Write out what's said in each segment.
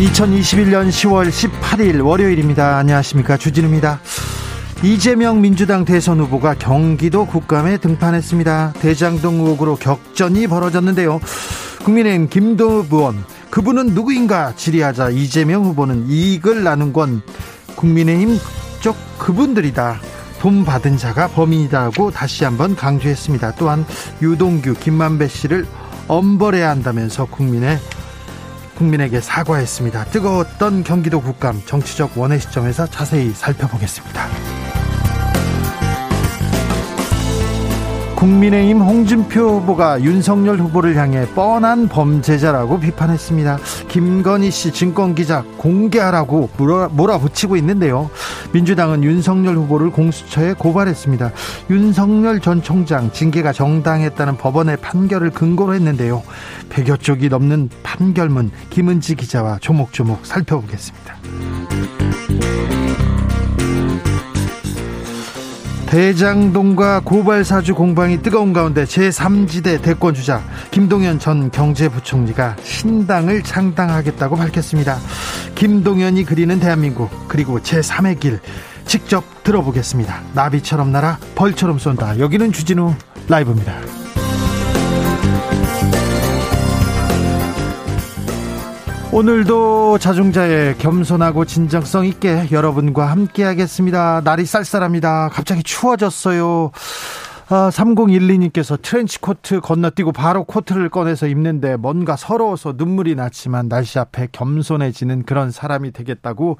2021년 10월 18일 월요일입니다. 안녕하십니까. 주진우입니다. 이재명 민주당 대선 후보가 경기도 국감에 등판했습니다. 대장동 의혹으로 격전이 벌어졌는데요. 국민의힘 김도읍 의원, 그분은 누구인가 질의하자 이재명 후보는 이익을 나눈 건 국민의힘 쪽 그분들이다. 돈 받은 자가 범인이다고 다시 한번 강조했습니다. 또한 유동규, 김만배 씨를 엄벌해야 한다면서 국민의 국민에게 사과했습니다. 뜨거웠던 경기도 국감 정치적 원의 시점에서 자세히 살펴보겠습니다. 국민의힘 홍준표 후보가 윤석열 후보를 향해 뻔한 범죄자라고 비판했습니다. 김건희 씨 증권기자 공개하라고 몰아, 붙이고 있는데요. 민주당은 윤석열 후보를 공수처에 고발했습니다. 윤석열 전 총장 징계가 정당했다는 법원의 판결을 근거로 했는데요. 100여 쪽이 넘는 판결문 김은지 기자와 조목조목 살펴보겠습니다. 대장동과 고발사주 공방이 뜨거운 가운데 제3지대 대권주자 김동연 전 경제부총리가 신당을 창당하겠다고 밝혔습니다. 김동연이 그리는 대한민국 그리고 제3의 길 직접 들어보겠습니다. 나비처럼 날아 벌처럼 쏜다. 여기는 주진우 라이브입니다. 오늘도 자중자의 겸손하고 진정성 있게 여러분과 함께 하겠습니다. 날이 쌀쌀합니다. 갑자기 추워졌어요. 아, 3012님께서 트렌치코트 건너뛰고 바로 코트를 꺼내서 입는데 뭔가 서러워서 눈물이 났지만 날씨 앞에 겸손해지는 그런 사람이 되겠다고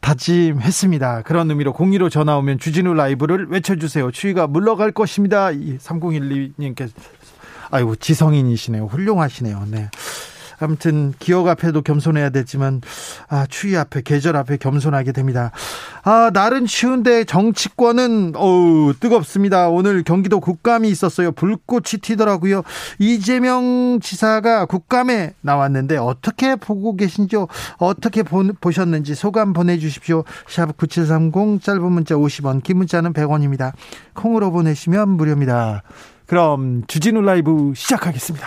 다짐했습니다. 그런 의미로 02로 전화 오면 주진우 라이브를 외쳐주세요. 추위가 물러갈 것입니다. 3012님께서 아이고 지성인이시네요. 훌륭하시네요. 네. 아무튼 기억 앞에도 겸손해야 되지만 아, 추위 앞에 계절 앞에 겸손하게 됩니다. 아, 날은 추운데 정치권은 어우 뜨겁습니다. 오늘 경기도 국감이 있었어요. 불꽃이 튀더라고요. 이재명 지사가 국감에 나왔는데 어떻게 보고 계신지요? 어떻게 보, 보셨는지 소감 보내 주십시오. 샵 9730 짧은 문자 50원, 긴 문자는 100원입니다. 콩으로 보내시면 무료입니다. 그럼 주진우 라이브 시작하겠습니다.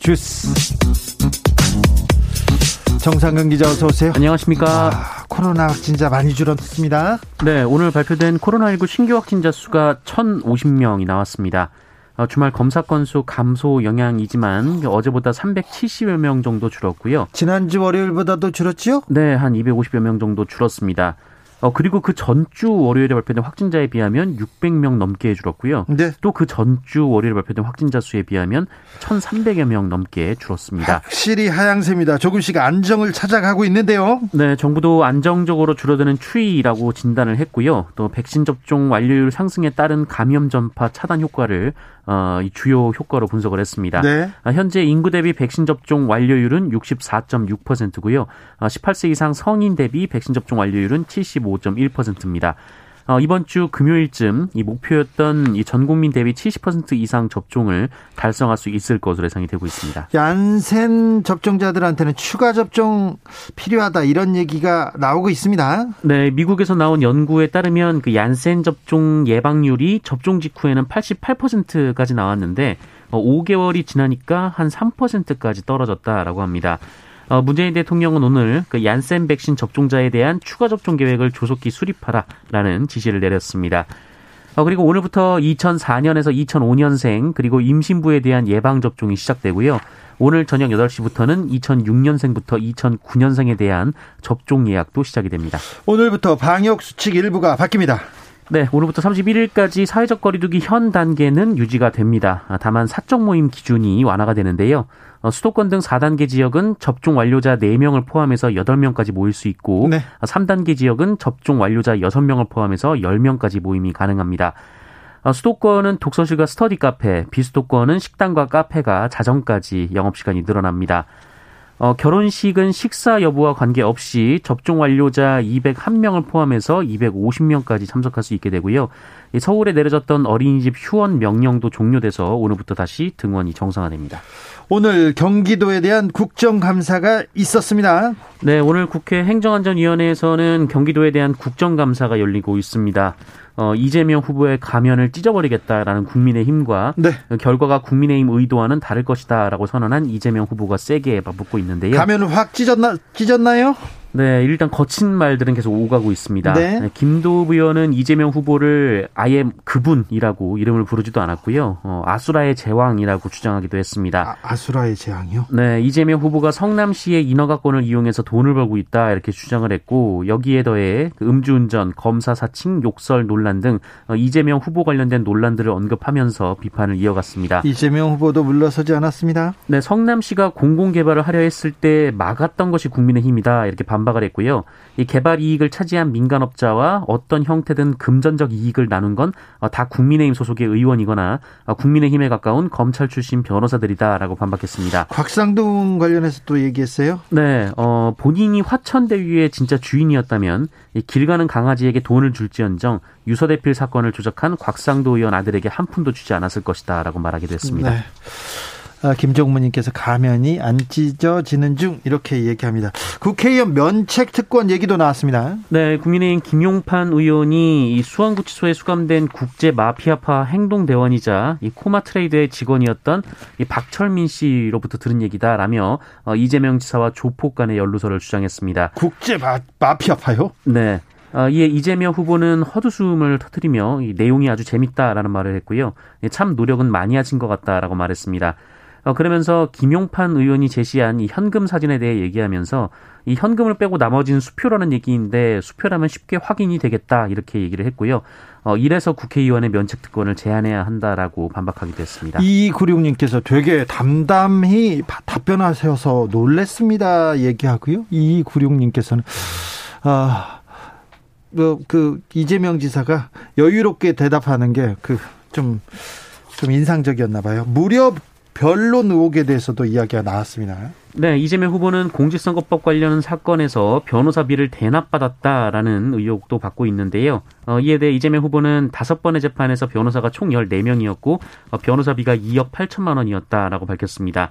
주스. 정상근 기자 어서 오세요. 안녕하십니까. 아, 코로나 확진자 많이 줄었습니다. 네, 오늘 발표된 코로나19 신규 확진자 수가 1,050명이 나왔습니다. 어, 주말 검사 건수 감소 영향이지만 어제보다 370여 명 정도 줄었고요. 지난주 월요일보다도 줄었죠? 네, 한 250여 명 정도 줄었습니다. 어, 그리고 그 전주 월요일에 발표된 확진자에 비하면 600명 넘게 줄었고요. 네. 또그 전주 월요일에 발표된 확진자 수에 비하면 1,300여 명 넘게 줄었습니다. 확실히 하향세입니다. 조금씩 안정을 찾아가고 있는데요. 네, 정부도 안정적으로 줄어드는 추이라고 진단을 했고요. 또 백신 접종 완료율 상승에 따른 감염 전파 차단 효과를 어, 이 주요 효과로 분석을 했습니다. 네. 아, 현재 인구 대비 백신 접종 완료율은 64.6%고요. 18세 아, 이상 성인 대비 백신 접종 완료율은 75.1%입니다. 어, 이번 주 금요일쯤 이 목표였던 이 전 국민 대비 70% 이상 접종을 달성할 수 있을 것으로 예상이 되고 있습니다. 얀센 접종자들한테는 추가 접종 필요하다 이런 얘기가 나오고 있습니다. 네, 미국에서 나온 연구에 따르면 그 얀센 접종 예방률이 접종 직후에는 88%까지 나왔는데 5개월이 어, 지나니까 한 3%까지 떨어졌다라고 합니다. 어, 문재인 대통령은 오늘 그 얀센 백신 접종자에 대한 추가 접종 계획을 조속히 수립하라라는 지시를 내렸습니다. 어, 그리고 오늘부터 2004년에서 2005년생 그리고 임신부에 대한 예방 접종이 시작되고요. 오늘 저녁 8시부터는 2006년생부터 2009년생에 대한 접종 예약도 시작이 됩니다. 오늘부터 방역 수칙 일부가 바뀝니다. 네, 오늘부터 31일까지 사회적 거리두기 현 단계는 유지가 됩니다. 아, 다만 사적 모임 기준이 완화가 되는데요. 어, 수도권 등 4단계 지역은 접종 완료자 4명을 포함해서 8명까지 모일 수 있고 네. 3단계 지역은 접종 완료자 6명을 포함해서 10명까지 모임이 가능합니다. 어, 수도권은 독서실과 스터디 카페, 비수도권은 식당과 카페가 자정까지 영업시간이 늘어납니다. 어, 결혼식은 식사 여부와 관계없이 접종 완료자 201명을 포함해서 250명까지 참석할 수 있게 되고요. 서울에 내려졌던 어린이집 휴원 명령도 종료돼서 오늘부터 다시 등원이 정상화됩니다. 오늘 경기도에 대한 국정감사가 있었습니다. 네, 오늘 국회 행정안전위원회에서는 경기도에 대한 국정감사가 열리고 있습니다. 어, 이재명 후보의 가면을 찢어버리겠다라는 국민의힘과 네. 결과가 국민의힘 의도와는 다를 것이다라고 선언한 이재명 후보가 세게 맞붙고 있는데요. 가면을 확 찢었나 찢었나요? 네, 일단 거친 말들은 계속 오가고 있습니다. 네. 네, 김도읍 의원은 이재명 후보를 아예 그분이라고 이름을 부르지도 않았고요. 어, 아수라의 제왕이라고 주장하기도 했습니다. 아, 수라의 제왕이요? 네, 이재명 후보가 성남시의 인허가권을 이용해서 돈을 벌고 있다 이렇게 주장을 했고 여기에 더해 그 음주운전, 검사 사칭, 욕설 논란 등 어, 이재명 후보 관련된 논란들을 언급하면서 비판을 이어갔습니다. 이재명 후보도 물러서지 않았습니다. 네, 성남시가 공공개발을 하려 했을 때 막았던 것이 국민의힘이다 이렇게 반 반박을 했고요. 이 개발 이익을 차지한 민간업자와 어떤 형태든 금전적 이익을 나눈 건다 어, 국민의힘 소속의 의원이거나 어, 국민의힘에 가까운 검찰 출신 변호사들이다라고 반박했습니다. 곽상동 관련해서 또 얘기했어요? 네, 어, 본인이 화천대유의 진짜 주인이었다면 길 가는 강아지에게 돈을 줄지언정 유서대필 사건을 조작한 곽상도 의원 아들에게 한 푼도 주지 않았을 것이다라고 말하기도 했습니다. 네. 아, 김종무님께서 가면이 안 찢어지는 중 이렇게 얘기합니다. 국회의원 면책 특권 얘기도 나왔습니다. 네, 국민의힘 김용판 의원이 이 수원구치소에 수감된 국제 마피아파 행동 대원이자 이 코마 트레이드의 직원이었던 이 박철민 씨로부터 들은 얘기다라며 어, 이재명 지사와 조폭 간의 연루설을 주장했습니다. 국제 마, 마피아파요? 네. 어, 이에 이재명 후보는 헛웃음을 터뜨리며 이 내용이 아주 재밌다라는 말을 했고요. 참 노력은 많이 하신 것 같다라고 말했습니다. 어, 그러면서 김용판 의원이 제시한 이 현금 사진에 대해 얘기하면서 이 현금을 빼고 나머지는 수표라는 얘기인데 수표라면 쉽게 확인이 되겠다 이렇게 얘기를 했고요. 어, 이래서 국회의원의 면책 특권을 제한해야 한다라고 반박하기도 했습니다. 이구룡님께서 되게 담담히 답변하셔서 놀랬습니다 얘기하고요. 이구룡님께서는 아, 뭐, 그 이재명 지사가 여유롭게 대답하는 게 그 좀좀 인상적이었나 봐요. 무려 변론 의혹에 대해서도 이야기가 나왔습니다. 네, 이재명 후보는 공직선거법 관련 사건에서 변호사비를 대납받았다라는 의혹도 받고 있는데요. 어, 이에 대해 이재명 후보는 다섯 번의 재판에서 변호사가 총 14명이었고 어, 변호사비가 2억 8천만 원이었다라고 밝혔습니다.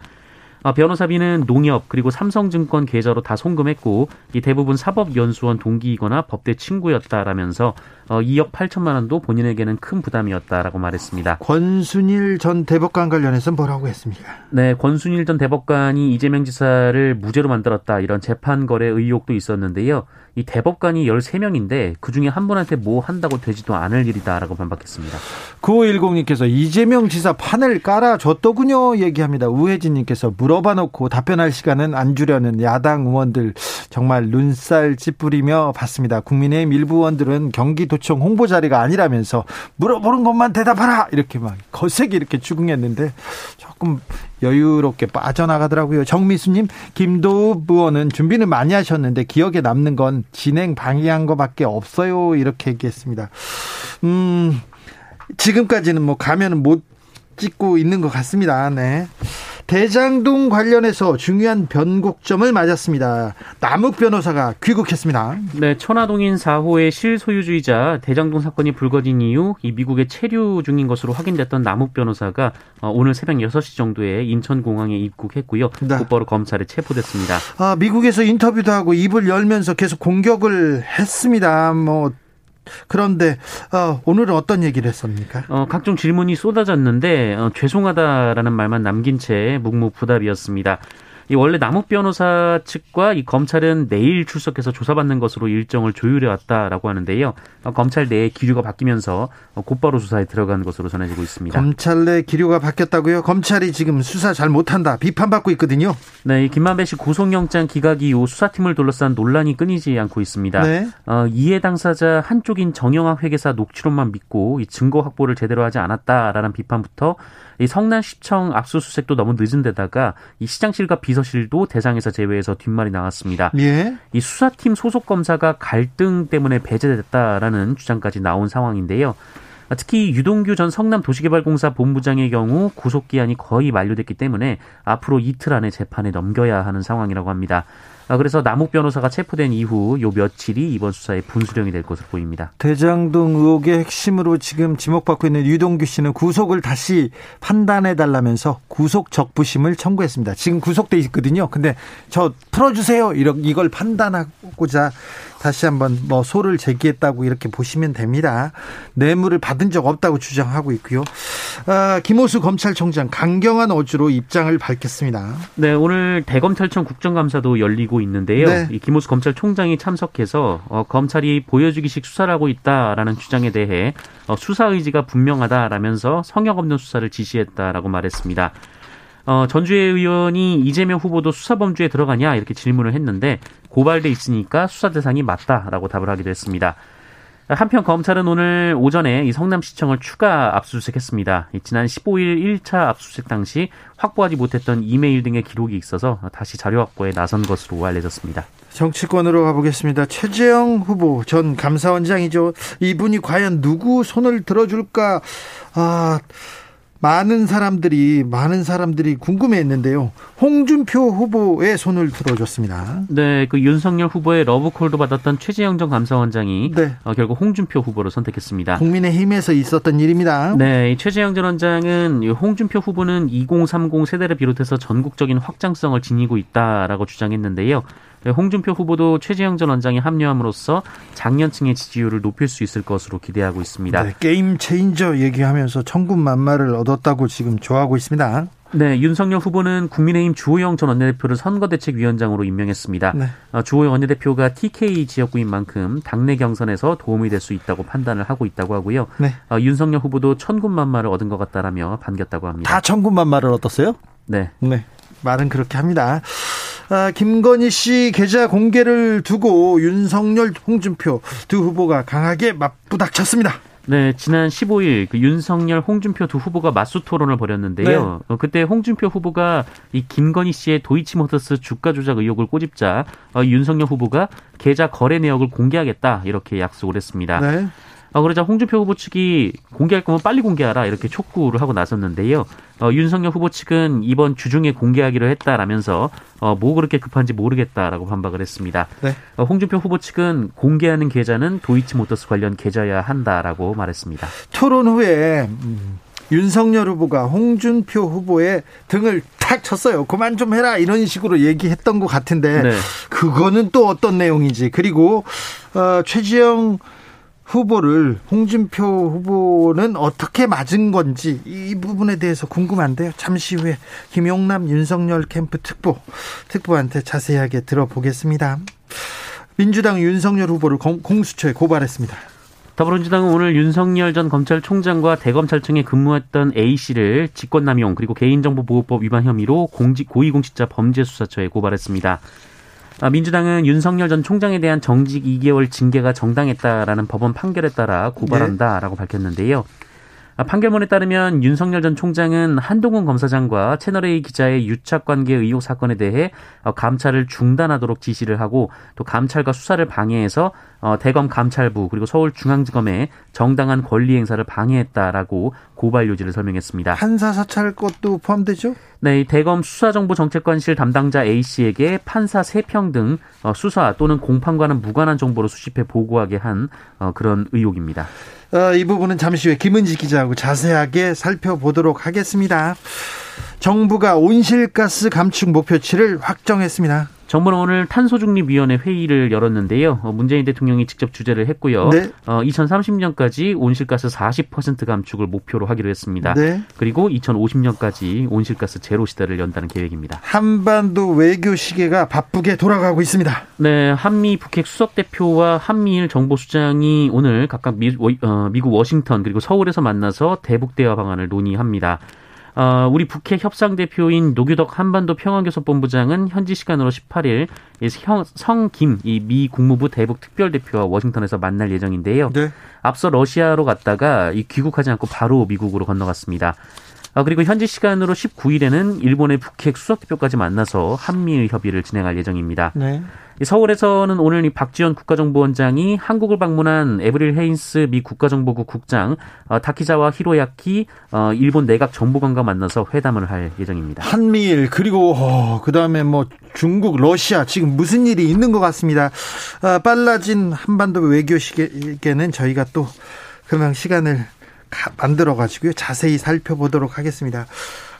아, 변호사비는 농협 그리고 삼성증권 계좌로 다 송금했고 이 대부분 사법연수원 동기이거나 법대 친구였다라면서 어, 2억 8천만 원도 본인에게는 큰 부담이었다라고 말했습니다. 권순일 전 대법관 관련해서 뭐라고 했습니까? 네, 권순일 전 대법관이 이재명 지사를 무죄로 만들었다 이런 재판 거래 의혹도 있었는데요. 이 대법관이 13명인데 그중에 한 분한테 뭐 한다고 되지도 않을 일이다라고 반박했습니다. 9510님께서 이재명 지사 판을 깔아줬더군요 얘기합니다. 우혜진님께서 물어봐 놓고 답변할 시간은 안 주려는 야당 의원들 정말 눈살 찌푸리며 봤습니다. 국민의힘 일부 의원들은 경기도 청 홍보 자리가 아니라면서 물어보는 것만 대답하라 이렇게 막 거세게 이렇게 추궁했는데 조금 여유롭게 빠져나가더라고요. 정미수님, 김도우 의원은 준비는 많이 하셨는데 기억에 남는 건 진행 방해한 것밖에 없어요. 이렇게 얘기했습니다. 음, 지금까지는 뭐 가면은 못 찍고 있는 것 같습니다. 네. 대장동 관련해서 중요한 변곡점을 맞았습니다. 남욱 변호사가 귀국했습니다. 네, 천화동인 4호의 실소유주이자 대장동 사건이 불거진 이후 이 미국에 체류 중인 것으로 확인됐던 남욱 변호사가 어, 오늘 새벽 6시 정도에 인천공항에 입국했고요. 네. 곧바로 검찰에 체포됐습니다. 아, 미국에서 인터뷰도 하고 입을 열면서 계속 공격을 했습니다. 뭐 그런데 어, 오늘은 어떤 얘기를 했습니까? 어, 각종 질문이 쏟아졌는데 어, 죄송하다라는 말만 남긴 채 묵묵부답이었습니다. 이 원래 남욱 변호사 측과 이 검찰은 내일 출석해서 조사받는 것으로 일정을 조율해 왔다라고 하는데요. 어, 검찰 내에 기류가 바뀌면서 어, 곧바로 수사에 들어간 것으로 전해지고 있습니다. 검찰 내 기류가 바뀌었다고요? 검찰이 지금 수사 잘 못한다 비판받고 있거든요. 네, 이 김만배 씨 구속영장 기각 이후 수사팀을 둘러싼 논란이 끊이지 않고 있습니다. 네. 어, 이해 당사자 한쪽인 정영학 회계사 녹취록만 믿고 이 증거 확보를 제대로 하지 않았다라는 비판부터 이 성남시청 압수수색도 너무 늦은 데다가 이 시장실과 비서실도 대상에서 제외해서 뒷말이 나왔습니다. 예. 이 수사팀 소속 검사가 갈등 때문에 배제됐다라는 주장까지 나온 상황인데요. 특히 유동규 전 성남도시개발공사 본부장의 경우 구속기한이 거의 만료됐기 때문에 앞으로 이틀 안에 재판에 넘겨야 하는 상황이라고 합니다. 아, 그래서 남욱 변호사가 체포된 이후 요 며칠이 이번 수사의 분수령이 될 것으로 보입니다. 대장동 의혹의 핵심으로 지금 지목받고 있는 유동규 씨는 구속을 다시 판단해 달라면서 구속 적부심을 청구했습니다. 지금 구속돼 있거든요. 근데 저 풀어주세요. 이걸 판단하고자 다시 한번 뭐 소를 제기했다고 이렇게 보시면 됩니다. 뇌물을 받은 적 없다고 주장하고 있고요. 아, 김호수 검찰총장 강경한 어조로 입장을 밝혔습니다. 네, 오늘 대검찰청 국정감사도 열리고 있는데요. 네. 이 김호수 검찰총장이 참석해서 어, 검찰이 보여주기식 수사를 하고 있다라는 주장에 대해 어, 수사 의지가 분명하다라면서 성역 없는 수사를 지시했다라고 말했습니다. 어, 전주의 의원이 이재명 후보도 수사 범주에 들어가냐 이렇게 질문을 했는데 고발돼 있으니까 수사 대상이 맞다라고 답을 하기도 했습니다. 한편 검찰은 오늘 오전에 이 성남시청을 추가 압수수색했습니다. 지난 15일 1차 압수수색 당시 확보하지 못했던 이메일 등의 기록이 있어서 다시 자료 확보에 나선 것으로 알려졌습니다. 정치권으로 가보겠습니다. 최재형 후보 전 감사원장이죠. 이분이 과연 누구 손을 들어줄까? 아, 많은 사람들이 많은 사람들이 궁금해했는데요. 홍준표 후보의 손을 들어줬습니다. 네, 그 윤석열 후보의 러브콜도 받았던 최재형 전 감사원장이 네. 어, 결국 홍준표 후보로 선택했습니다. 국민의힘에서 있었던 일입니다. 네, 최재형 전 원장은 홍준표 후보는 2030 세대를 비롯해서 전국적인 확장성을 지니고 있다라고 주장했는데요. 네, 홍준표 후보도 최재형 전 원장이 합류함으로써 장년층의 지지율을 높일 수 있을 것으로 기대하고 있습니다. 네, 게임 체인저 얘기하면서 천군만마를 얻었다고 지금 좋아하고 있습니다. 네, 윤석열 후보는 국민의힘 주호영 전 원내대표를 선거대책위원장으로 임명했습니다. 네. 어, 주호영 원내대표가 TK 지역구인 만큼 당내 경선에서 도움이 될 수 있다고 판단을 하고 있다고 하고요. 네. 어, 윤석열 후보도 천군만마를 얻은 것 같다라며 반겼다고 합니다. 다 천군만마를 얻었어요? 네. 네. 말은 그렇게 합니다. 아, 김건희 씨 계좌 공개를 두고 윤석열, 홍준표 두 후보가 강하게 맞부닥쳤습니다. 네, 지난 15일 그 윤석열, 홍준표 두 후보가 맞수 토론을 벌였는데요. 네. 어, 그때 홍준표 후보가 이 김건희 씨의 도이치모터스 주가 조작 의혹을 꼬집자 어, 윤석열 후보가 계좌 거래 내역을 공개하겠다 이렇게 약속을 했습니다. 네. 어, 그러자 홍준표 후보 측이 공개할 거면 빨리 공개하라 이렇게 촉구를 하고 나섰는데요. 어, 윤석열 후보 측은 이번 주중에 공개하기로 했다라면서 어, 뭐 그렇게 급한지 모르겠다라고 반박을 했습니다. 네. 어, 홍준표 후보 측은 공개하는 계좌는 도이치모터스 관련 계좌야 한다라고 말했습니다. 토론 후에 음, 윤석열 후보가 홍준표 후보의 등을 탁 쳤어요. 그만 좀 해라 이런 식으로 얘기했던 것 같은데 네. 그거는 또 어떤 내용인지 그리고 어, 최지영 후보를 홍준표 후보는 어떻게 맞은 건지 이 부분에 대해서 궁금한데요. 잠시 후에 김용남 윤석열 캠프 특보 특보한테 자세하게 들어보겠습니다. 민주당 윤석열 후보를 공 수처에 고발했습니다. 더불어민주당은 오늘 윤석열 전 검찰총장과 대검찰청에 근무했던 A 씨를 직권남용 그리고 개인정보보호법 위반 혐의로 공직 고위공직자 범죄수사처에 고발했습니다. 아, 민주당은 윤석열 전 총장에 대한 정직 2개월 징계가 정당했다라는 법원 판결에 따라 고발한다라고 네. 밝혔는데요. 아, 판결문에 따르면 윤석열 전 총장은 한동훈 검사장과 채널A 기자의 유착 관계 의혹 사건에 대해 어, 감찰을 중단하도록 지시를 하고 또 감찰과 수사를 방해해서 어, 대검 감찰부 그리고 서울중앙지검에 정당한 권리 행사를 방해했다라고 고발 요지를 설명했습니다. 판사 사찰 것도 포함되죠? 네, 대검 수사정보정책관실 담당자 A 씨에게 판사 3평 등 어, 수사 또는 공판과는 무관한 정보를 수집해 보고하게 한 그런 의혹입니다. 어, 이 부분은 잠시 후에 김은지 기자하고 자세하게 살펴보도록 하겠습니다. 정부가 온실가스 감축 목표치를 확정했습니다. 정부는 오늘 탄소중립위원회 회의를 열었는데요. 어, 문재인 대통령이 직접 주재를 했고요. 네. 어, 2030년까지 온실가스 40% 감축을 목표로 하기로 했습니다. 네. 그리고 2050년까지 온실가스 제로 시대를 연다는 계획입니다. 한반도 외교 시계가 바쁘게 돌아가고 있습니다. 네, 한미 북핵 수석 대표와 한미일 정보수장이 오늘 각각 미, 어, 미국 워싱턴 그리고 서울에서 만나서 대북 대화 방안을 논의합니다. 어, 우리 북핵 협상 대표인 노규덕 한반도 평화교섭 본부장은 현지 시간으로 18일 성김 이미 국무부 대북 특별 대표와 워싱턴에서 만날 예정인데요. 네. 앞서 러시아로 갔다가 이 귀국하지 않고 바로 미국으로 건너갔습니다. 아, 그리고 현지 시간으로 19일에는 일본의 북핵 수석 대표까지 만나서 한미일 협의를 진행할 예정입니다. 네. 서울에서는 오늘 이 박지원 국가정보원장이 한국을 방문한 에브릴 헤인스 미 국가정보국 국장 어, 타키자와 히로야키 어, 일본 내각 정보관과 만나서 회담을 할 예정입니다. 한미일 그리고 어, 그다음에 뭐 중국, 러시아 지금 무슨 일이 있는 것 같습니다. 아, 빨라진 한반도 외교 시계는 저희가 또 그냥 시간을 만들어 가지고요. 자세히 살펴보도록 하겠습니다.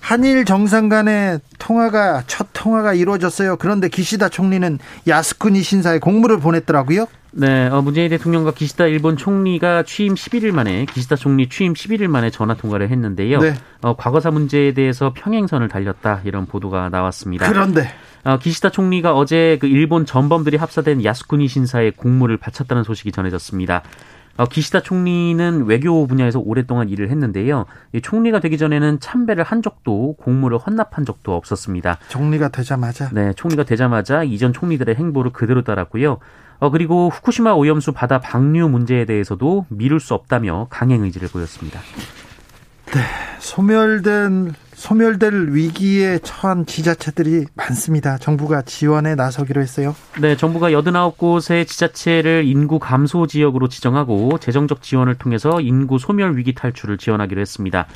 한일 정상 간의 통화가 첫 통화가 이루어졌어요. 그런데 기시다 총리는 야스쿠니 신사에 공물을 보냈더라고요. 네, 어, 문재인 대통령과 기시다 일본 총리가 취임 11일 만에 기시다 총리 취임 11일 만에 전화 통화를 했는데요. 네. 어, 과거사 문제에 대해서 평행선을 달렸다 이런 보도가 나왔습니다. 그런데 어, 기시다 총리가 어제 그 일본 전범들이 합사된 야스쿠니 신사에 공물을 바쳤다는 소식이 전해졌습니다. 어, 기시다 총리는 외교 분야에서 오랫동안 일을 했는데요. 총리가 되기 전에는 참배를 한 적도 공무를 헌납한 적도 없었습니다. 총리가 되자마자? 네, 총리가 되자마자 이전 총리들의 행보를 그대로 따랐고요. 어, 그리고 후쿠시마 오염수 바다 방류 문제에 대해서도 미룰 수 없다며 강행 의지를 보였습니다. 네, 소멸된 소멸될 위기에 처한 지자체들이 많습니다. 정부가 지원에 나서기로 했어요. 네, 정부가 89곳의 지자체를 인구 감소 지역으로 지정하고 재정적 지원을 통해서 인구 소멸 위기 탈출을 지원하기로 했습니다.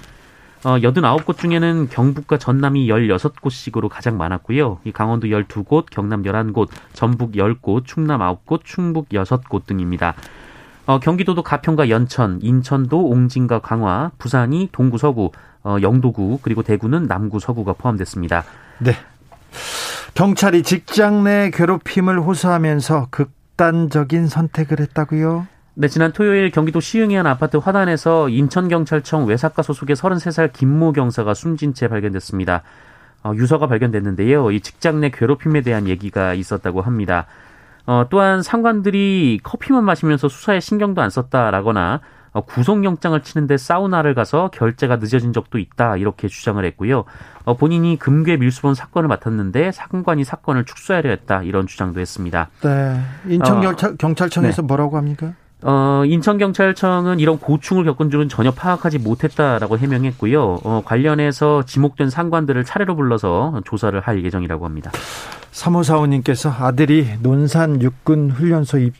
어, 89곳 중에는 경북과 전남이 16곳씩으로 가장 많았고요. 이 강원도 12곳, 경남 11곳, 전북 10곳, 충남 9곳, 충북 6곳 등입니다. 어, 경기도도 가평과 연천, 인천도 옹진과 강화, 부산이 동구 서구, 어, 영도구 그리고 대구는 남구 서구가 포함됐습니다. 네. 경찰이 직장 내 괴롭힘을 호소하면서 극단적인 선택을 했다고요? 네, 지난 토요일 경기도 시흥의 한 아파트 화단에서 인천경찰청 외사과 소속의 33살 김모 경사가 숨진 채 발견됐습니다. 어, 유서가 발견됐는데요. 이 직장 내 괴롭힘에 대한 얘기가 있었다고 합니다. 어, 또한 상관들이 커피만 마시면서 수사에 신경도 안 썼다라거나 어, 구속영장을 치는데 사우나를 가서 결제가 늦어진 적도 있다 이렇게 주장을 했고요. 어, 본인이 금괴 밀수본 사건을 맡았는데 사건관이 사건을 축소하려 했다 이런 주장도 했습니다. 네. 인천 경찰, 경찰청에서 네. 뭐라고 합니까? 어, 인천경찰청은 이런 고충을 겪은 줄은 전혀 파악하지 못했다라고 해명했고요. 어, 관련해서 지목된 상관들을 차례로 불러서 조사를 할 예정이라고 합니다. 3호사원님께서 아들이 논산 육군 훈련소 입,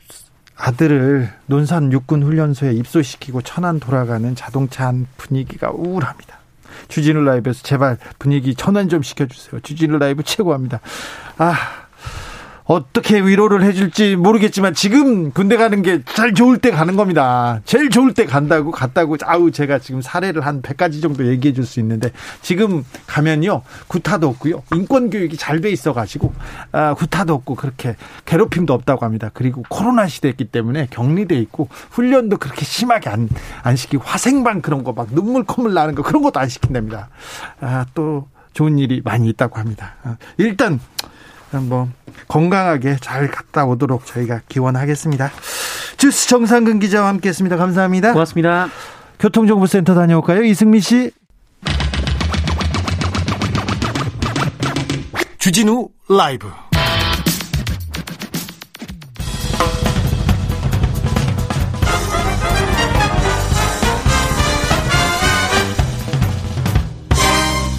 아들을 논산 육군 훈련소에 입소시키고 천안 돌아가는 자동차 안 분위기가 우울합니다. 주진우 라이브에서 제발 분위기 천안 좀 시켜주세요. 주진우 라이브 최고합니다. 아, 어떻게 위로를 해줄지 모르겠지만 지금 군대 가는 게 제일 좋을 때 가는 겁니다. 제일 좋을 때 간다고 갔다고 아우 제가 지금 사례를 한 100가지 정도 얘기해 줄 수 있는데 지금 가면요 구타도 없고요 인권 교육이 잘 돼 있어 가지고 아, 구타도 없고 그렇게 괴롭힘도 없다고 합니다. 그리고 코로나 시대였기 때문에 격리돼 있고 훈련도 그렇게 심하게 안, 안 시키고 화생방 그런 거 막 눈물 콧물 나는 거 그런 것도 안 시킨답니다. 아, 또 좋은 일이 많이 있다고 합니다. 아, 일단 뭐 건강하게 잘 갔다 오도록 저희가 기원하겠습니다. 주스 정상근 기자와 함께했습니다. 감사합니다. 고맙습니다. 교통정보센터 다녀올까요, 이승미 씨? 주진우 라이브.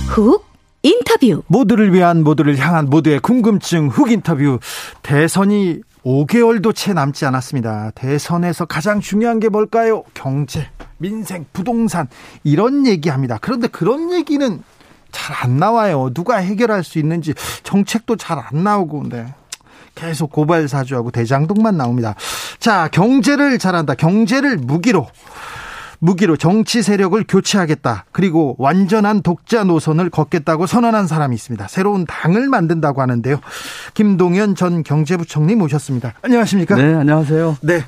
훅 인터뷰. 모두를 위한 모두를 향한 모두의 궁금증 훅 인터뷰. 대선이 5개월도 채 남지 않았습니다. 대선에서 가장 중요한 게 뭘까요? 경제, 민생, 부동산 이런 얘기합니다. 그런데 그런 얘기는 잘 안 나와요. 누가 해결할 수 있는지 정책도 잘 안 나오고 네. 계속 고발 사주하고 대장동만 나옵니다. 자, 경제를 잘한다. 경제를 무기로 무기로 정치 세력을 교체하겠다. 그리고 완전한 독자 노선을 걷겠다고 선언한 사람이 있습니다. 새로운 당을 만든다고 하는데요. 김동연 전 경제부총리 모셨습니다. 안녕하십니까? 네, 안녕하세요. 네.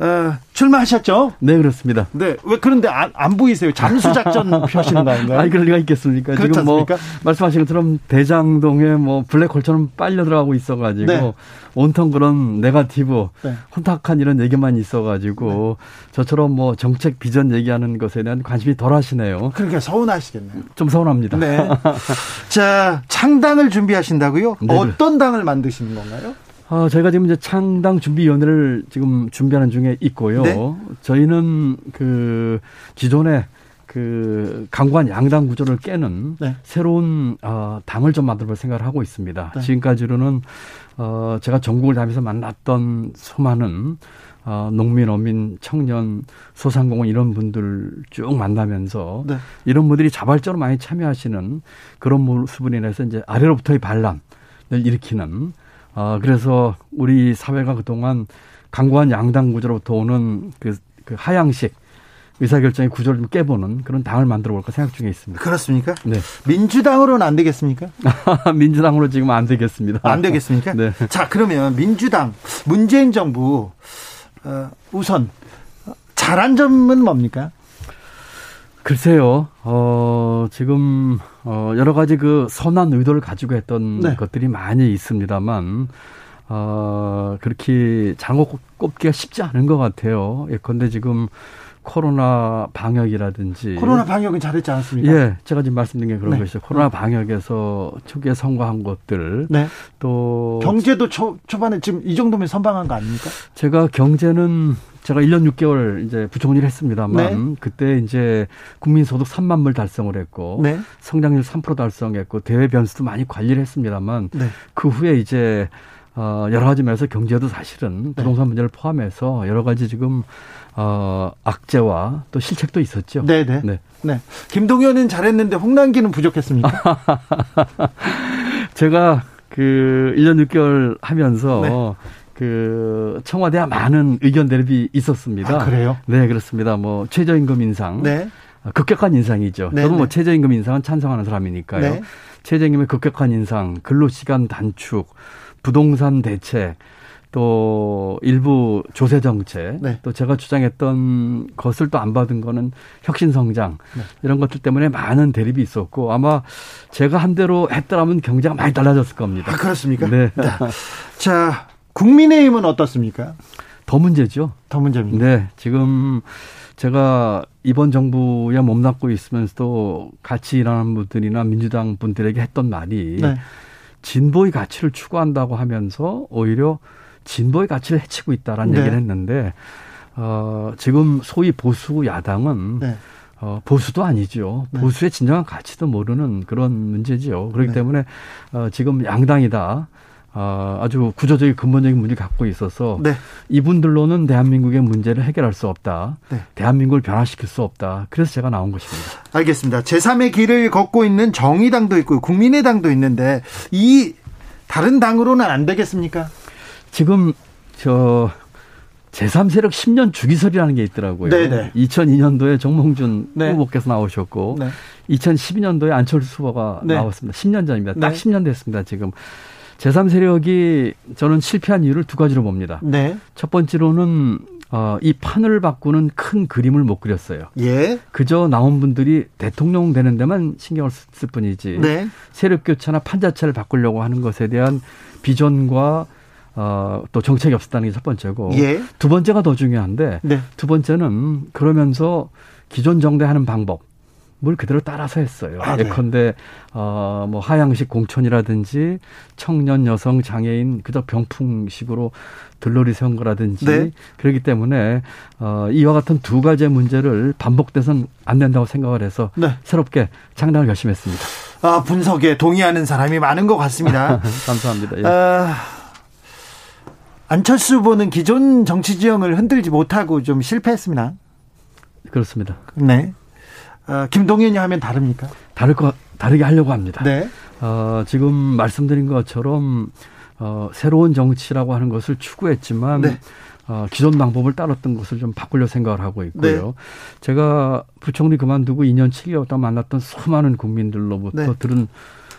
어, 출마하셨죠? 네, 그렇습니다. 네. 왜 그런데 안, 안 보이세요? 잠수 작전 펴시는 거 아닌가요? 아니, 그럴 리가 있겠습니까? 지금 뭐 말씀하신 것처럼 대장동에 뭐 블랙홀처럼 빨려 들어가고 있어 가지고 네. 온통 그런 네가티브, 네. 혼탁한 이런 얘기만 있어 가지고 네. 저처럼 뭐 정책 비전 얘기하는 것에 대한 관심이 덜 하시네요. 그러니까 서운하시겠네요. 좀 서운합니다. 네. 자, 창당을 준비하신다고요? 네. 어떤 당을 만드시는 건가요? 어, 저희가 지금 이제 창당 준비위원회를 지금 준비하는 중에 있고요. 네? 저희는 그 기존에 그 강관 양당 구조를 깨는 네. 새로운 어, 당을 좀 만들어 볼 생각을 하고 있습니다. 네. 지금까지로는 어, 제가 전국을 다니면서 만났던 수많은 어, 농민, 어민, 청년, 소상공인 이런 분들 쭉 만나면서 네. 이런 분들이 자발적으로 많이 참여하시는 그런 모습을 인해서 이제 아래로부터의 반란을 일으키는 어, 그래서 우리 사회가 그동안 강고한 양당 구조로부터 오는 그, 그 하향식 의사결정의 구조를 좀 깨보는 그런 당을 만들어 볼까 생각 중에 있습니다. 그렇습니까? 네. 민주당으로는 안 되겠습니까? 민주당으로 지금 안 되겠습니다. 안 되겠습니까? 네. 자, 그러면 민주당, 문재인 정부, 어, 우선, 잘한 점은 뭡니까? 글쎄요, 어, 지금, 어, 여러 가지 그 선한 의도를 가지고 했던 네. 것들이 많이 있습니다만, 어, 그렇게 장어 꼽기가 쉽지 않은 것 같아요. 예컨대 지금 코로나 방역이라든지. 코로나 방역은 잘했지 않았습니까? 예, 제가 지금 말씀드린 게 그런 네. 것이죠. 코로나 방역에서 초기에 성공한 것들. 네. 또. 경제도 초, 초반에 지금 이 정도면 선방한 거 아닙니까? 제가 경제는 제가 1년 6개월 이제 부총리를 했습니다만 네. 그때 이제 국민소득 3만 불 달성을 했고 네. 성장률 3% 달성했고 대외 변수도 많이 관리를 했습니다만 네. 그 후에 이제 어 여러 가지 면에서 경제도 사실은 네. 부동산 문제를 포함해서 여러 가지 지금 어 악재와 또 실책도 있었죠. 네네. 네. 네. 네. 김동연은 잘했는데 홍남기는 부족했습니까? 제가 그 1년 6개월 하면서 네. 그 청와대와 많은 의견 대립이 있었습니다. 아, 그래요? 네, 그렇습니다. 뭐 최저임금 인상. 네. 급격한 인상이죠. 네, 저도 뭐 네. 최저임금 인상은 찬성하는 사람이니까요. 네. 최저임금의 급격한 인상, 근로시간 단축, 부동산 대책, 또 일부 조세 정책, 네. 또 제가 주장했던 것을 또 안 받은 거는 혁신 성장 네. 이런 것들 때문에 많은 대립이 있었고 아마 제가 한 대로 했더라면 경제가 많이 달라졌을 겁니다. 아, 그렇습니까? 네. 네. 자, 국민의힘은 어떻습니까? 더 문제죠. 더 문제입니다. 네. 지금 제가 이번 정부에 몸담고 있으면서도 같이 일하는 분들이나 민주당 분들에게 했던 말이 네. 진보의 가치를 추구한다고 하면서 오히려 진보의 가치를 해치고 있다라는 네. 얘기를 했는데 어, 지금 소위 보수 야당은 네. 어, 보수도 아니죠. 네. 보수의 진정한 가치도 모르는 그런 문제지요. 그렇기 네. 때문에 어, 지금 양당이다. 어, 아주 구조적인 근본적인 문제를 갖고 있어서 네. 이분들로는 대한민국의 문제를 해결할 수 없다. 네. 대한민국을 변화시킬 수 없다. 그래서 제가 나온 것입니다. 알겠습니다. 제3의 길을 걷고 있는 정의당도 있고 국민의당도 있는데 이 다른 당으로는 안 되겠습니까? 지금 저 제3세력 10년 주기설이라는 게 있더라고요. 네네. 2002년도에 정몽준 네. 후보께서 나오셨고 네. 2012년도에 안철수 후보가 네. 나왔습니다. 10년 전입니다. 딱 10년 됐습니다. 지금 제3세력이 저는 실패한 이유를 두 가지로 봅니다. 네. 첫 번째로는 어, 이 판을 바꾸는 큰 그림을 못 그렸어요. 예. 그저 나온 분들이 대통령 되는 데만 신경을 쓸 뿐이지. 네. 세력 교체나 판 자체를 바꾸려고 하는 것에 대한 비전과 어, 또 정책이 없었다는 게 첫 번째고. 예. 두 번째가 더 중요한데. 네. 두 번째는 그러면서 기존 정대하는 방법. 물 그대로 따라서 했어요. 아, 네. 예컨대 어 뭐 하향식 공천이라든지 청년 여성 장애인 그저 병풍식으로 들러리 세운 거라든지 네. 그렇기 때문에 어 이와 같은 두 가지의 문제를 반복돼선 안 된다고 생각을 해서 네. 새롭게 창당을 결심했습니다. 아 분석에 동의하는 사람이 많은 것 같습니다. 감사합니다. 예. 아, 안철수 후보는 기존 정치 지형을 흔들지 못하고 좀 실패했습니다. 그렇습니다. 네. 어, 김동연이 하면 다릅니까? 다를 거 다르게 하려고 합니다. 네. 어, 지금 말씀드린 것처럼 어, 새로운 정치라고 하는 것을 추구했지만 네. 어, 기존 방법을 따랐던 것을 좀 바꾸려 생각을 하고 있고요. 네. 제가 부총리 그만두고 2년 7개월 동안 만났던 수많은 국민들로부터 네. 들은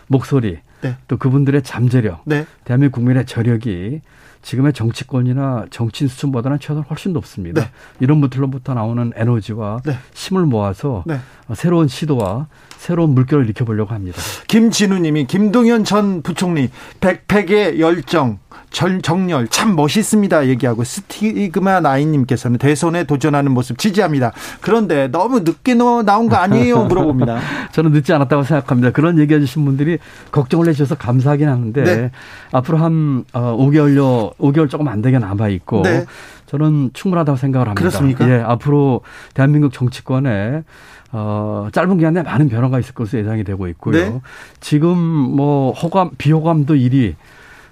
목소리 네. 또 그분들의 잠재력, 네. 대한민국 국민의 저력이 지금의 정치권이나 정치인 수준보다는 최소한 훨씬 높습니다. 네. 이런 분들로부터 나오는 에너지와 네. 힘을 모아서 네. 새로운 시도와 새로운 물결을 일으켜보려고 합니다. 김진우님이 김동연 전 부총리 백팩의 열정 절, 정렬 참 멋있습니다 얘기하고 스티그마 나인님께서는 대선에 도전하는 모습 지지합니다. 그런데 너무 늦게 나온 거 아니에요 물어봅니다. 저는 늦지 않았다고 생각합니다. 그런 얘기해 주신 분들이 걱정을 해 주셔서 감사하긴 하는데 네. 앞으로 한 5개월여 어, 5개월 조금 안 되게 남아 있고 네. 저는 충분하다고 생각을 합니다. 그렇습니까? 예, 앞으로 대한민국 정치권에 어, 짧은 기간 에 많은 변화가 있을 것으로 예상이 되고 있고요. 네. 지금 뭐 호감, 비호감도 1위,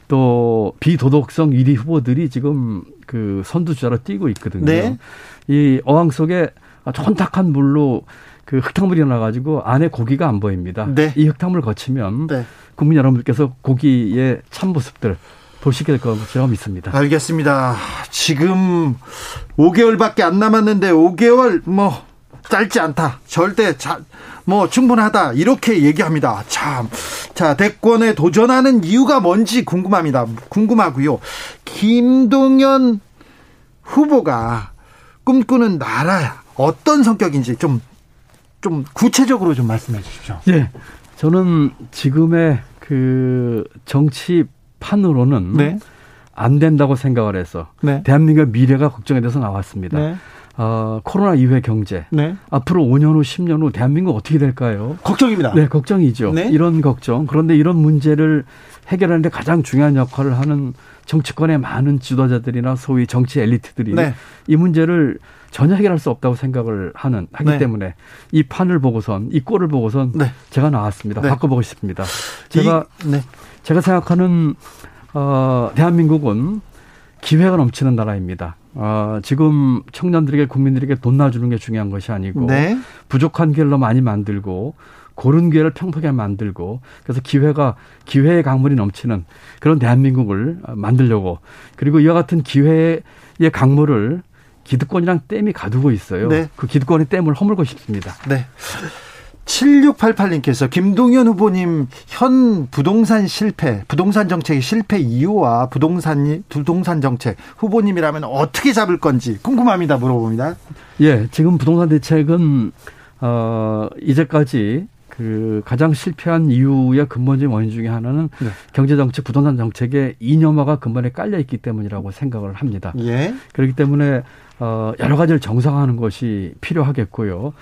또 비도덕성 1위 후보들이 지금 그 선두주자로 뛰고 있거든요. 네. 이 어항 속에 촌탁한 물로 그 흙탕물이 나가지고 안에 고기가 안 보입니다. 네. 이 흙탕물 거치면 네. 국민 여러분들께서 고기의 참 모습들 보시게 될 거라고 제가 믿습니다. 알겠습니다. 지금 5개월밖에 안 남았는데 5개월 뭐 짧지 않다. 절대 자, 뭐 충분하다. 이렇게 얘기합니다. 참. 자, 대권에 도전하는 이유가 뭔지 궁금합니다. 궁금하고요. 김동연 후보가 꿈꾸는 나라 어떤 성격인지 좀, 좀 구체적으로 좀 말씀해 주십시오. 예. 저는 지금의 그 정치판으로는 네. 안 된다고 생각을 해서 네. 대한민국의 미래가 걱정이 돼서 나왔습니다. 네. 어, 코로나 이후의 경제. 네. 앞으로 5년 후, 10년 후 대한민국 어떻게 될까요? 걱정입니다. 네, 걱정이죠. 네. 이런 걱정. 그런데 이런 문제를 해결하는데 가장 중요한 역할을 하는 정치권의 많은 지도자들이나 소위 정치 엘리트들이 네. 이 문제를 전혀 해결할 수 없다고 생각을 하는 하기 네. 때문에 이 판을 보고선 이 꼴을 보고선 네. 제가 나왔습니다. 네. 바꿔보고 싶습니다. 제가 이, 네. 제가 생각하는 어 대한민국은 기회가 넘치는 나라입니다. 어, 지금 청년들에게 국민들에게 돈 놔주는 게 중요한 것이 아니고 네. 부족한 기회를 많이 만들고 고른 기회를 평평하게 만들고 그래서 기회가 기회의 강물이 넘치는 그런 대한민국을 만들려고 그리고 이와 같은 기회의 강물을 기득권이랑 댐이 가두고 있어요. 네. 그 기득권의 댐을 허물고 싶습니다. 네. 7688님께서 김동연 후보님 현 부동산 실패, 부동산 정책의 실패 이유와 부동산 부동산 정책 후보님이라면 어떻게 잡을 건지 궁금합니다. 물어봅니다. 예, 지금 부동산 대책은 어 이제까지 그 가장 실패한 이유의 근본적인 원인 중에 하나는 네. 경제 정책, 부동산 정책의 이념화가 근본에 깔려 있기 때문이라고 생각을 합니다. 예. 그렇기 때문에 어 여러 가지를 정상화하는 것이 필요하겠고요.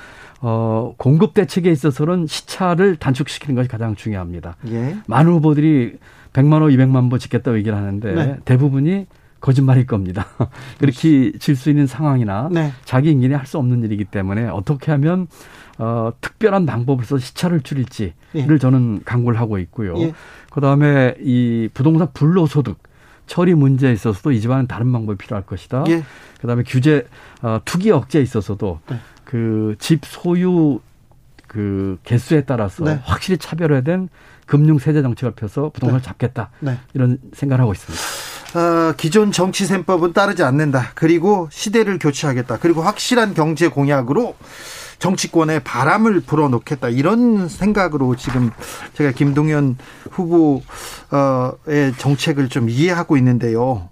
어, 공급 대책에 있어서는 시차를 단축시키는 것이 가장 중요합니다. 예. 많은 후보들이 100만 호, 200만 보 짓겠다고 얘기를 하는데 네. 대부분이 거짓말일 겁니다. 그렇게 질 수 있는 상황이나 네. 자기 인간이 할 수 없는 일이기 때문에 어떻게 하면 어, 특별한 방법을 써서 시차를 줄일지를 예. 저는 강구를 하고 있고요. 예. 그다음에 이 부동산 불로소득 처리 문제에 있어서도 이 집안은 다른 방법이 필요할 것이다. 예. 그다음에 규제 어, 투기 억제에 있어서도 네. 그집 소유 그 개수에 따라서 네. 확실히 차별화된 금융 세제 정책을 펴서 부동산을 네. 잡겠다 네. 이런 생각을 하고 있습니다. 어, 기존 정치 셈법은 따르지 않는다. 그리고 시대를 교체하겠다. 그리고 확실한 경제 공약으로 정치권에 바람을 불어넣겠다. 이런 생각으로 지금 제가 김동연 후보의 정책을 좀 이해하고 있는데요.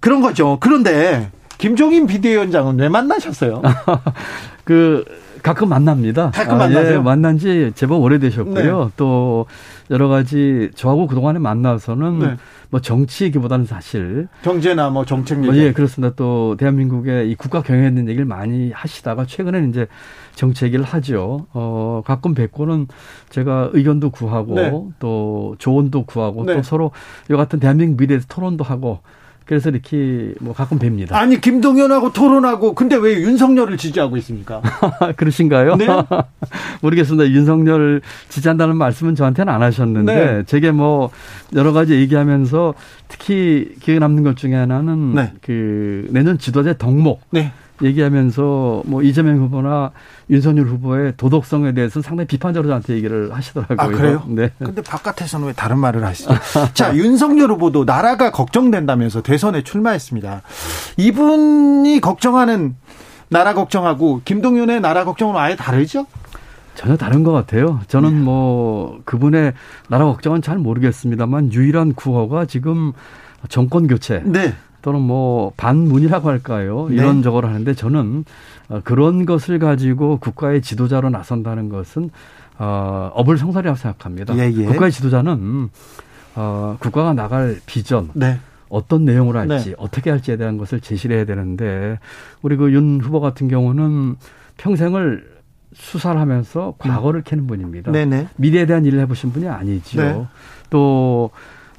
그런 거죠. 그런데 김종인 비대위원장은 왜 만나셨어요? 그 가끔 만납니다. 가끔 만나세요? 아, 예, 만난 지 제법 오래되셨고요. 네. 또 여러 가지 저하고 그동안에 만나서는 네. 뭐 정치 얘기보다는 사실 경제나 뭐 정책 얘기. 뭐 예, 그렇습니다. 또 대한민국의 이 국가 경영에 있는 얘기를 많이 하시다가 최근에는 이제 정치 얘기를 하죠. 어, 가끔 뵙고는 제가 의견도 구하고 네. 또 조언도 구하고 또 네. 서로 이 같은 대한민국 미래에서 토론도 하고 그래서 이렇게 뭐 가끔 뵙니다. 아니 김동연하고 토론하고 근데 왜 윤석열을 지지하고 있습니까? 그러신가요? 네? 모르겠습니다. 윤석열 지지한다는 말씀은 저한테는 안 하셨는데 네. 제게 뭐 여러 가지 얘기하면서 특히 기억에 남는 것 중에 하나는 네. 그 내년 지도자 덕목. 네. 얘기하면서 뭐 이재명 후보나 윤석열 후보의 도덕성에 대해서는 상당히 비판적으로 저한테 얘기를 하시더라고요. 아, 그래요? 네. 근데 바깥에서는 왜 다른 말을 하시죠? 자, 윤석열 후보도 나라가 걱정된다면서 대선에 출마했습니다. 이분이 걱정하는 나라 걱정하고 김동윤의 나라 걱정은 아예 다르죠? 전혀 다른 것 같아요. 저는 네. 뭐 그분의 나라 걱정은 잘 모르겠습니다만 유일한 구호가 지금 정권 교체 네. 또는 뭐 반문이라고 할까요? 네. 이런 저걸 하는데 저는 어, 그런 것을 가지고 국가의 지도자로 나선다는 것은 어, 어불성설이라고 생각합니다. 예, 예. 국가의 지도자는 어, 국가가 나갈 비전, 네. 어떤 내용으로 할지, 네. 어떻게 할지에 대한 것을 제시를 해야 되는데 우리 그 윤 후보 같은 경우는 평생을 수사를 하면서 과거를 음. 캐는 분입니다. 네네. 미래에 대한 일을 해보신 분이 아니죠. 네. 또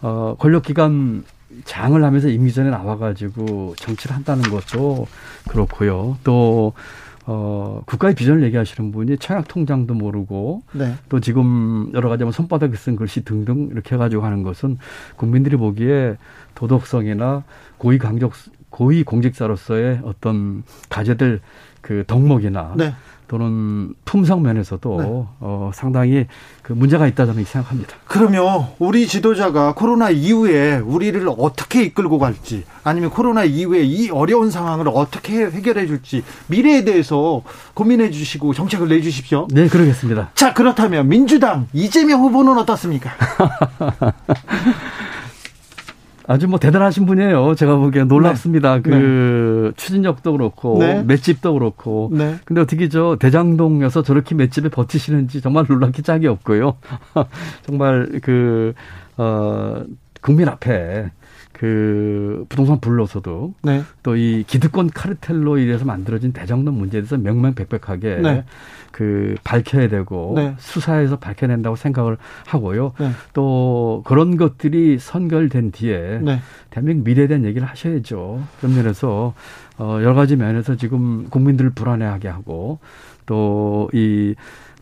어, 권력기관 장을 하면서 임기전에 나와가지고 정치를 한다는 것도 그렇고요. 또 어, 국가의 비전을 얘기하시는 분이 청약 통장도 모르고 네. 또 지금 여러 가지 뭐 손바닥에 쓴 글씨 등등 이렇게 해가지고 하는 것은 국민들이 보기에 도덕성이나 고위 강적 고위 공직자로서의 어떤 가져들 그 덕목이나 네. 또는 품성 면에서도 네. 어, 상당히 그 문제가 있다 저는 생각합니다. 그러면 우리 지도자가 코로나 이후에 우리를 어떻게 이끌고 갈지 아니면 코로나 이후에 이 어려운 상황을 어떻게 해결해 줄지 미래에 대해서 고민해 주시고 정책을 내 주십시오. 네, 그러겠습니다. 자, 그렇다면 민주당 이재명 후보는 어떻습니까? 아주 뭐 대단하신 분이에요. 제가 보기엔 놀랍습니다. 네. 그 네. 추진력도 그렇고 네. 맷집도 그렇고. 네. 근데 어떻게 저 대장동에서 저렇게 맷집에 버티시는지 정말 놀랍기 짝이 없고요. 정말 그 어, 국민 앞에 그 부동산 불로서도 네. 또이 기득권 카르텔로 인해서 만들어진 대장동 문제에 대해서 명명백백하게 네. 그 밝혀야 되고 네. 수사해서 밝혀낸다고 생각을 하고요. 네. 또 그런 것들이 선결된 뒤에 네. 대한민국 미래에 대한 얘기를 하셔야죠. 그런 면에서 어 여러 가지 면에서 지금 국민들을 불안해하게 하고 또이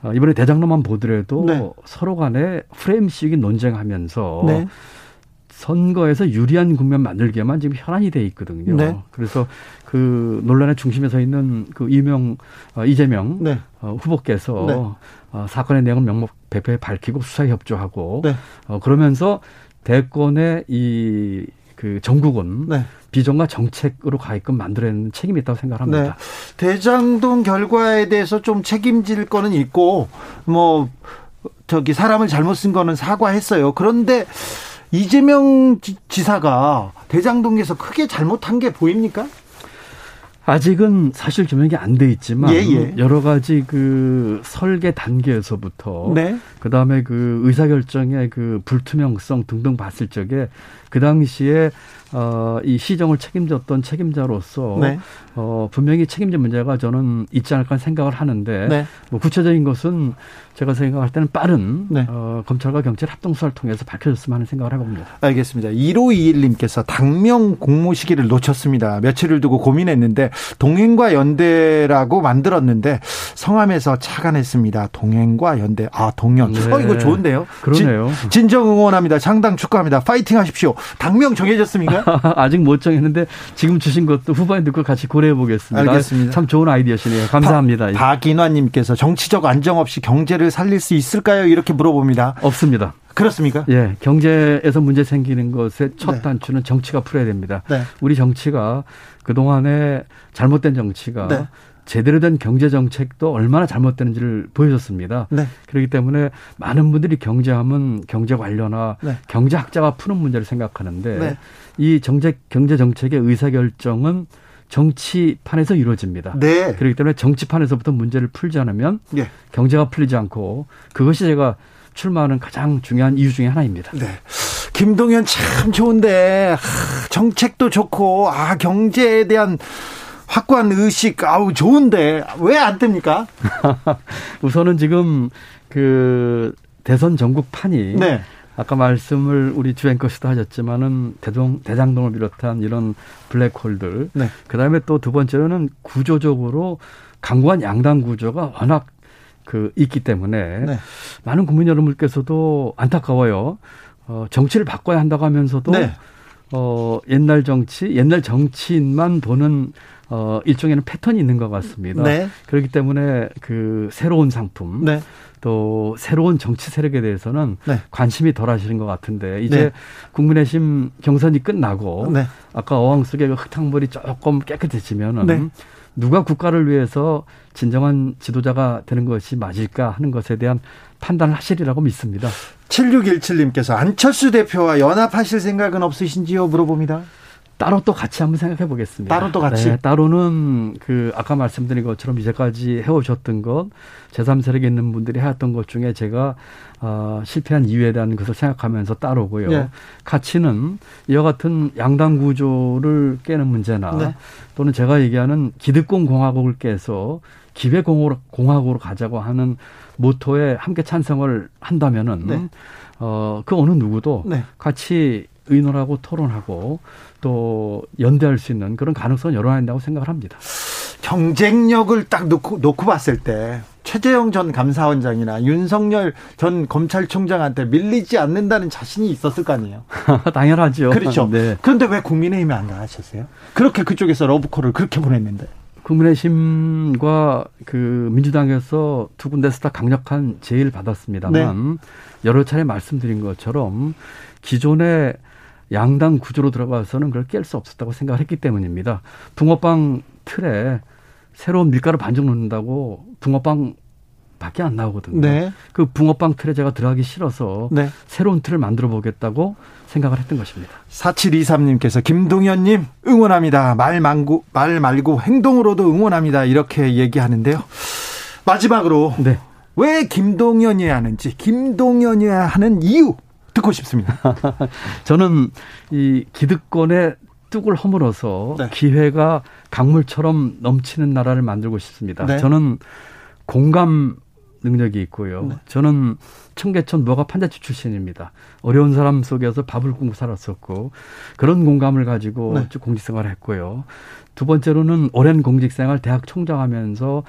어, 이번에 대장로만 보더라도 네. 서로 간에 프레임식이 논쟁하면서 네. 선거에서 유리한 국면 만들기에만 지금 현안이 돼 있거든요. 네. 그래서 그 논란의 중심에 서 있는 그 이명 어, 이재명 네. 어, 후보께서 네. 어, 사건의 내용을 명목백백히 밝히고 수사에 협조하고 네. 어, 그러면서 대권의 이그 정국은 네. 비전과 정책으로 가게끔 만들어내는 책임이 있다고 생각합니다. 네. 대장동 결과에 대해서 좀 책임질 거는 있고 뭐 저기 사람을 잘못 쓴 거는 사과했어요. 그런데 이재명 지사가 대장동에서 크게 잘못한 게 보입니까? 아직은 사실 규명이 안 돼 있지만 예, 예. 여러 가지 그 설계 단계에서부터 네. 그다음에 그 의사 결정의 그 불투명성 등등 봤을 적에 그 당시에 어, 이 시정을 책임졌던 책임자로서 네. 어, 분명히 책임질 문제가 저는 있지 않을까 생각을 하는데 네. 뭐 구체적인 것은 제가 생각할 때는 빠른 네. 어, 검찰과 경찰 합동 수사를 통해서 밝혀졌으면 하는 생각을 해봅니다. 알겠습니다. 1521님께서 당명 공모 시기를 놓쳤습니다. 며칠을 두고 고민했는데 동행과 연대라고 만들었는데 성함에서 차관했습니다. 동행과 연대. 아 동연. 네. 어 이거 좋은데요. 그러네요. 진, 진정 응원합니다. 상당 축하합니다. 파이팅 하십시오. 당명 정해졌습니까? 아직 못 정했는데 지금 주신 것도 후반에 듣고 같이 고려해 보겠습니다. 알겠습니다. 참 좋은 아이디어시네요. 감사합니다. 박인환님께서 정치적 안정 없이 경제를 살릴 수 있을까요? 이렇게 물어봅니다. 없습니다. 그렇습니까? 예, 경제에서 문제 생기는 것의 첫 네. 단추는 정치가 풀어야 됩니다. 네. 우리 정치가 그 동안에 잘못된 정치가 네. 제대로 된 경제 정책도 얼마나 잘못되는지를 보여줬습니다. 네. 그렇기 때문에 많은 분들이 경제하면 경제 관련화, 네. 경제학자가 푸는 문제를 생각하는데 네. 이 정책 경제 정책의 의사 결정은 정치판에서 이루어집니다. 네. 그렇기 때문에 정치판에서부터 문제를 풀지 않으면 네. 경제가 풀리지 않고 그것이 제가 출마하는 가장 중요한 이유 중의 하나입니다. 네. 김동연 참 좋은데 정책도 좋고 아 경제에 대한 확고한 의식 아우 좋은데 왜 안 됩니까? 우선은 지금 그 대선 전국판이 네. 아까 말씀을 우리 주앵커씨도 하셨지만은 대동 대장동을 비롯한 이런 블랙홀들 네. 그 다음에 또 두 번째로는 구조적으로 강구한 양당 구조가 워낙 그 있기 때문에 네. 많은 국민 여러분께서도 안타까워요. 어, 정치를 바꿔야 한다고 하면서도 네. 어, 옛날 정치, 옛날 정치인만 보는 어, 일종에는 패턴이 있는 것 같습니다. 네. 그렇기 때문에 그 새로운 상품, 네. 또 새로운 정치 세력에 대해서는 네. 관심이 덜 하시는 것 같은데 이제 네. 국민의힘 경선이 끝나고 네. 아까 어항 속에 그 흙탕물이 조금 깨끗해지면은 네. 누가 국가를 위해서 진정한 지도자가 되는 것이 맞을까 하는 것에 대한 판단을 하시리라고 믿습니다. 7617님께서 안철수 대표와 연합하실 생각은 없으신지요? 물어봅니다. 따로 또 같이 한번 생각해 보겠습니다. 따로 또 같이? 네, 따로는 그 아까 말씀드린 것처럼 이제까지 해오셨던 것, 제3세력에 있는 분들이 해왔던 것 중에 제가 어, 실패한 이유에 대한 것을 생각하면서 따로고요. 네. 같이는 이와 같은 양당 구조를 깨는 문제나 네. 또는 제가 얘기하는 기득권 공화국을 깨서 기회 공화국으로 가자고 하는 모토에 함께 찬성을 한다면은 네. 어, 그 어느 누구도 네. 같이 의논하고 토론하고 또 연대할 수 있는 그런 가능성을 열어낸다고 생각을 합니다. 경쟁력을 딱 놓고, 놓고 봤을 때 최재형 전 감사원장이나 윤석열 전 검찰총장한테 밀리지 않는다는 자신이 있었을 거 아니에요? 당연하죠. 그렇죠. 네. 그런데 왜 국민의힘에 안 나가셨어요? 그렇게 그쪽에서 러브콜을 그렇게 보냈는데. 국민의힘과 그 민주당에서 두 군데서 다 강력한 제의를 받았습니다만 네. 여러 차례 말씀드린 것처럼 기존의 양당 구조로 들어가서는 그걸 깰 수 없었다고 생각을 했기 때문입니다. 붕어빵 틀에 새로운 밀가루 반죽 넣는다고 붕어빵 밖에 안 나오거든요. 네. 그 붕어빵 틀에 제가 들어가기 싫어서 네. 새로운 틀을 만들어 보겠다고 생각을 했던 것입니다. 4723님께서 김동현님 응원합니다. 말 말고, 말 말고 행동으로도 응원합니다. 이렇게 얘기하는데요. 마지막으로 네. 왜 김동현이어야 하는지 김동현이어야 하는 이유 듣고 싶습니다. 저는 이 기득권의 뚝을 허물어서 네. 기회가 강물처럼 넘치는 나라를 만들고 싶습니다. 네. 저는 공감 능력이 있고요. 네. 저는 청계천 뭐가 판자치 출신입니다. 어려운 사람 속에서 밥을 굶고 살았었고 그런 공감을 가지고 네. 쭉 공직생활을 했고요. 두 번째로는 오랜 공직생활 대학 총장하면서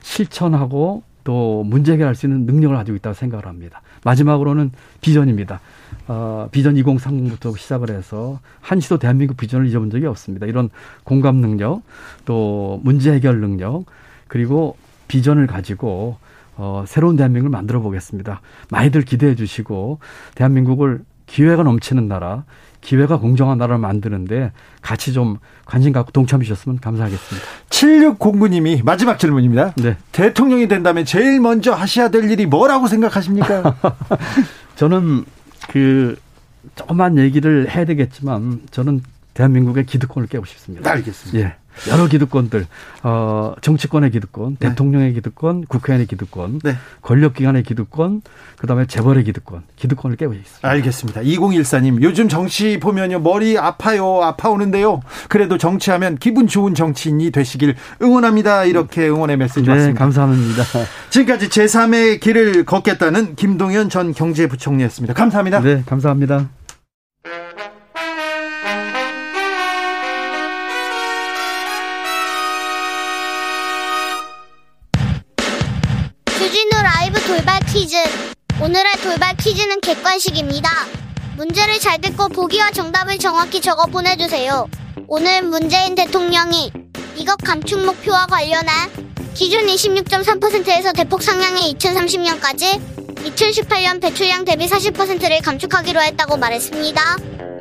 실천하고 또 문제 해결할 수 있는 능력을 가지고 있다고 생각을 합니다. 마지막으로는 비전입니다. 어, 비전 2030부터 시작을 해서 한시도 대한민국 비전을 잊어본 적이 없습니다. 이런 공감 능력, 또 문제 해결 능력, 그리고 비전을 가지고 어, 새로운 대한민국을 만들어 보겠습니다. 많이들 기대해 주시고 대한민국을 기회가 넘치는 나라, 기회가 공정한 나라를 만드는데 같이 좀 관심 갖고 동참해 주셨으면 감사하겠습니다. 7609님이 마지막 질문입니다. 네. 대통령이 된다면 제일 먼저 하셔야 될 일이 뭐라고 생각하십니까? 저는 그 조금만 얘기를 해야 되겠지만 저는 대한민국의 기득권을 깨고 싶습니다. 알겠습니다. 예. 여러 기득권들, 어, 정치권의 기득권, 네. 대통령의 기득권, 국회의원의 기득권, 네. 권력기관의 기득권, 그 다음에 재벌의 기득권, 기득권을 깨고 있습니다. 알겠습니다. 2014님, 요즘 정치 보면요, 머리 아파요, 아파오는데요. 그래도 정치하면 기분 좋은 정치인이 되시길 응원합니다. 이렇게 응원의 메시지 네, 왔습니다. 감사합니다. 지금까지 제3의 길을 걷겠다는 김동연 전 경제부총리였습니다. 감사합니다. 네, 감사합니다. 오늘의 돌발 퀴즈는 객관식입니다. 문제를 잘 듣고 보기와 정답을 정확히 적어 보내주세요. 오늘 문재인 대통령이 이것 감축 목표와 관련해 기준 26.3%에서 대폭 상향해 2030년까지 2018년 배출량 대비 40%를 감축하기로 했다고 말했습니다.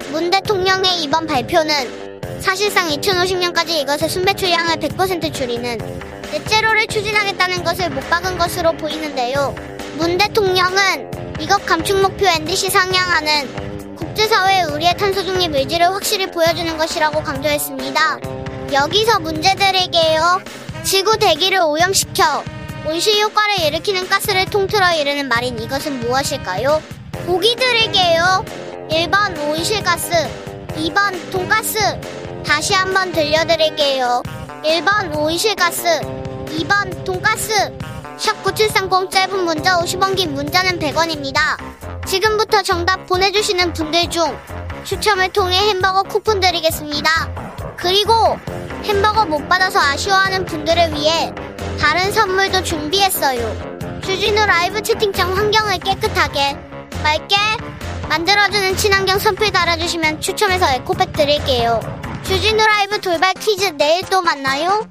문 대통령의 이번 발표는 사실상 2050년까지 이것의 순배출량을 100% 줄이는 넷제로를 추진하겠다는 것을 못 박은 것으로 보이는데요. 문 대통령은 이것 감축 목표 NDC 상향하는 국제사회에 우리의 탄소 중립 의지를 확실히 보여주는 것이라고 강조했습니다. 여기서 문제 드릴게요. 지구 대기를 오염시켜 온실 효과를 일으키는 가스를 통틀어 이르는 말인 이것은 무엇일까요? 보기 드릴게요. 1번 온실가스, 2번 돈가스. 다시 한번 들려드릴게요. 1번 온실가스, 2번 돈가스. 샵9730 짧은 문자 50원 긴 문자는 100원입니다. 지금부터 정답 보내주시는 분들 중 추첨을 통해 햄버거 쿠폰 드리겠습니다. 그리고 햄버거 못 받아서 아쉬워하는 분들을 위해 다른 선물도 준비했어요. 주진우 라이브 채팅창 환경을 깨끗하게 맑게 만들어주는 친환경 선풀 달아주시면 추첨해서 에코백 드릴게요. 주진우 라이브 돌발 퀴즈 내일 또 만나요.